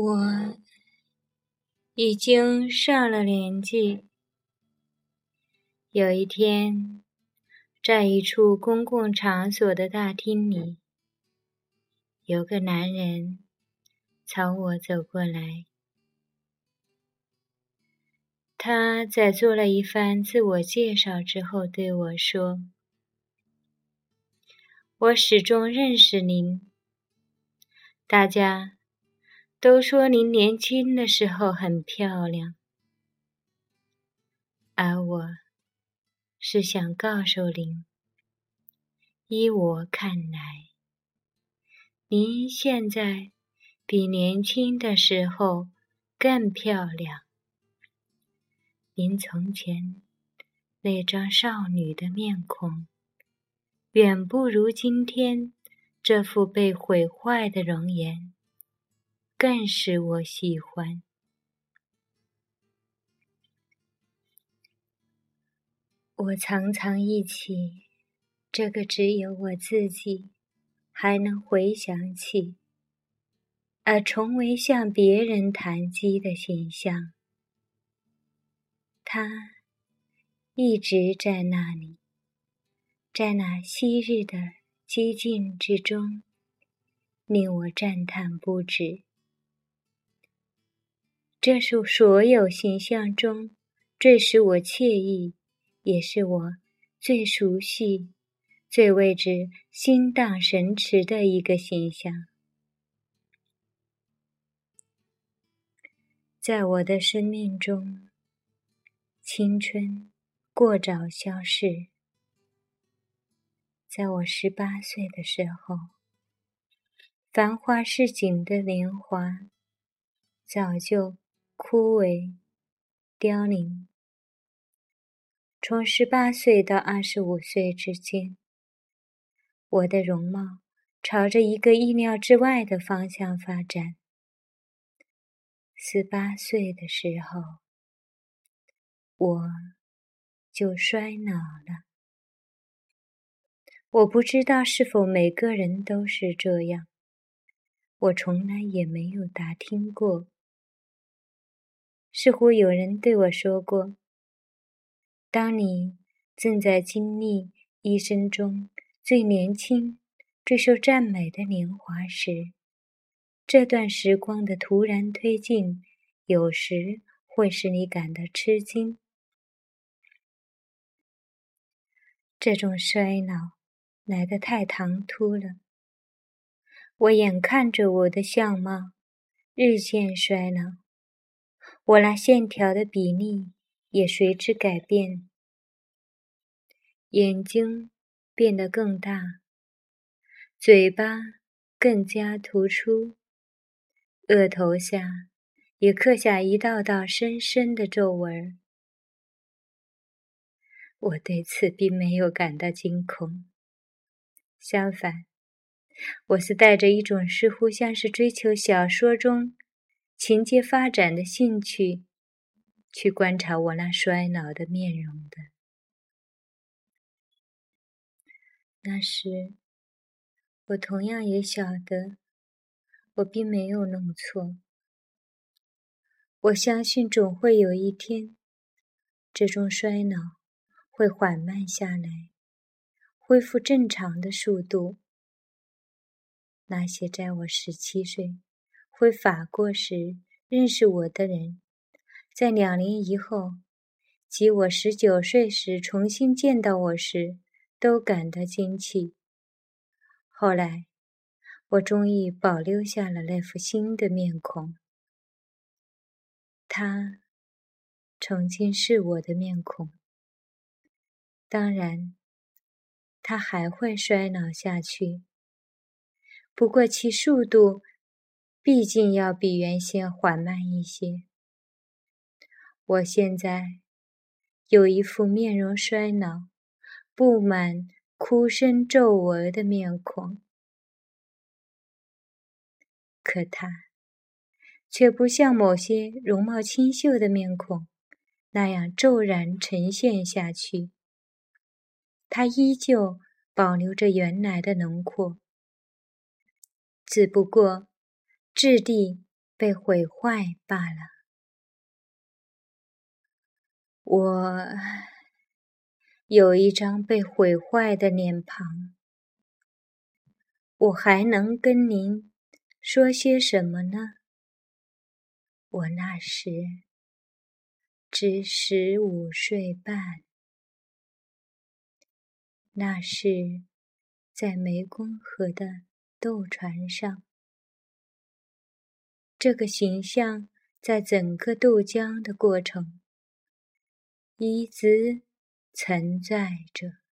我已经上了年纪。有一天，在一处公共场所的大厅里，有个男人朝我走过来。他在做了一番自我介绍之后，对我说：“我始终认识您，大家。”都说您年轻的时候很漂亮，而我是想告诉您，依我看来，您现在比年轻的时候更漂亮。您从前那张少女的面孔，远不如今天这副被毁坏的容颜。更使我喜欢。我常常忆起这个只有我自己还能回想起，而从未向别人谈及的形象。他一直在那里，在那昔日的寂静之中，令我赞叹不止。这是所有形象中最使我惬意，也是我最熟悉、最为之心荡神驰的一个形象。在我的生命中，青春过早消逝。在我十八岁的时候，繁花似锦的年华早就。枯萎、凋零。从十八岁到二十五岁之间，我的容貌朝着一个意料之外的方向发展。十八岁的时候，我就衰老了。我不知道是否每个人都是这样，我从来也没有打听过。似乎有人对我说过：“当你正在经历一生中最年轻、最受赞美的年华时，这段时光的突然推进，有时会使你感到吃惊。这种衰老来得太唐突了。我眼看着我的相貌日渐衰老。”我那线条的比例也随之改变，眼睛变得更大，嘴巴更加突出，额头下也刻下一道道深深的皱纹。我对此并没有感到惊恐，相反，我是带着一种似乎像是追求小说中。情节发展的兴趣，去观察我那衰老的面容的。那时，我同样也晓得，我并没有弄错。我相信总会有一天，这种衰老会缓慢下来，恢复正常的速度。那些在我十七岁。回法国时认识我的人，在两年以后，即我十九岁时重新见到我时，都感到惊奇。后来，我终于保留下了那副新的面孔。他曾经是我的面孔。当然，他还会衰老下去，不过其速度。毕竟要比原先缓慢一些。我现在有一副面容衰老、布满哭声皱纹的面孔，可他却不像某些容貌清秀的面孔那样骤然呈现下去。他依旧保留着原来的轮廓，只不过。质地被毁坏罢了。我有一张被毁坏的脸庞，我还能跟您说些什么呢？我那时只十五岁半，那是在湄公河的渡船上。这个形象在整个渡江的过程一直存在着。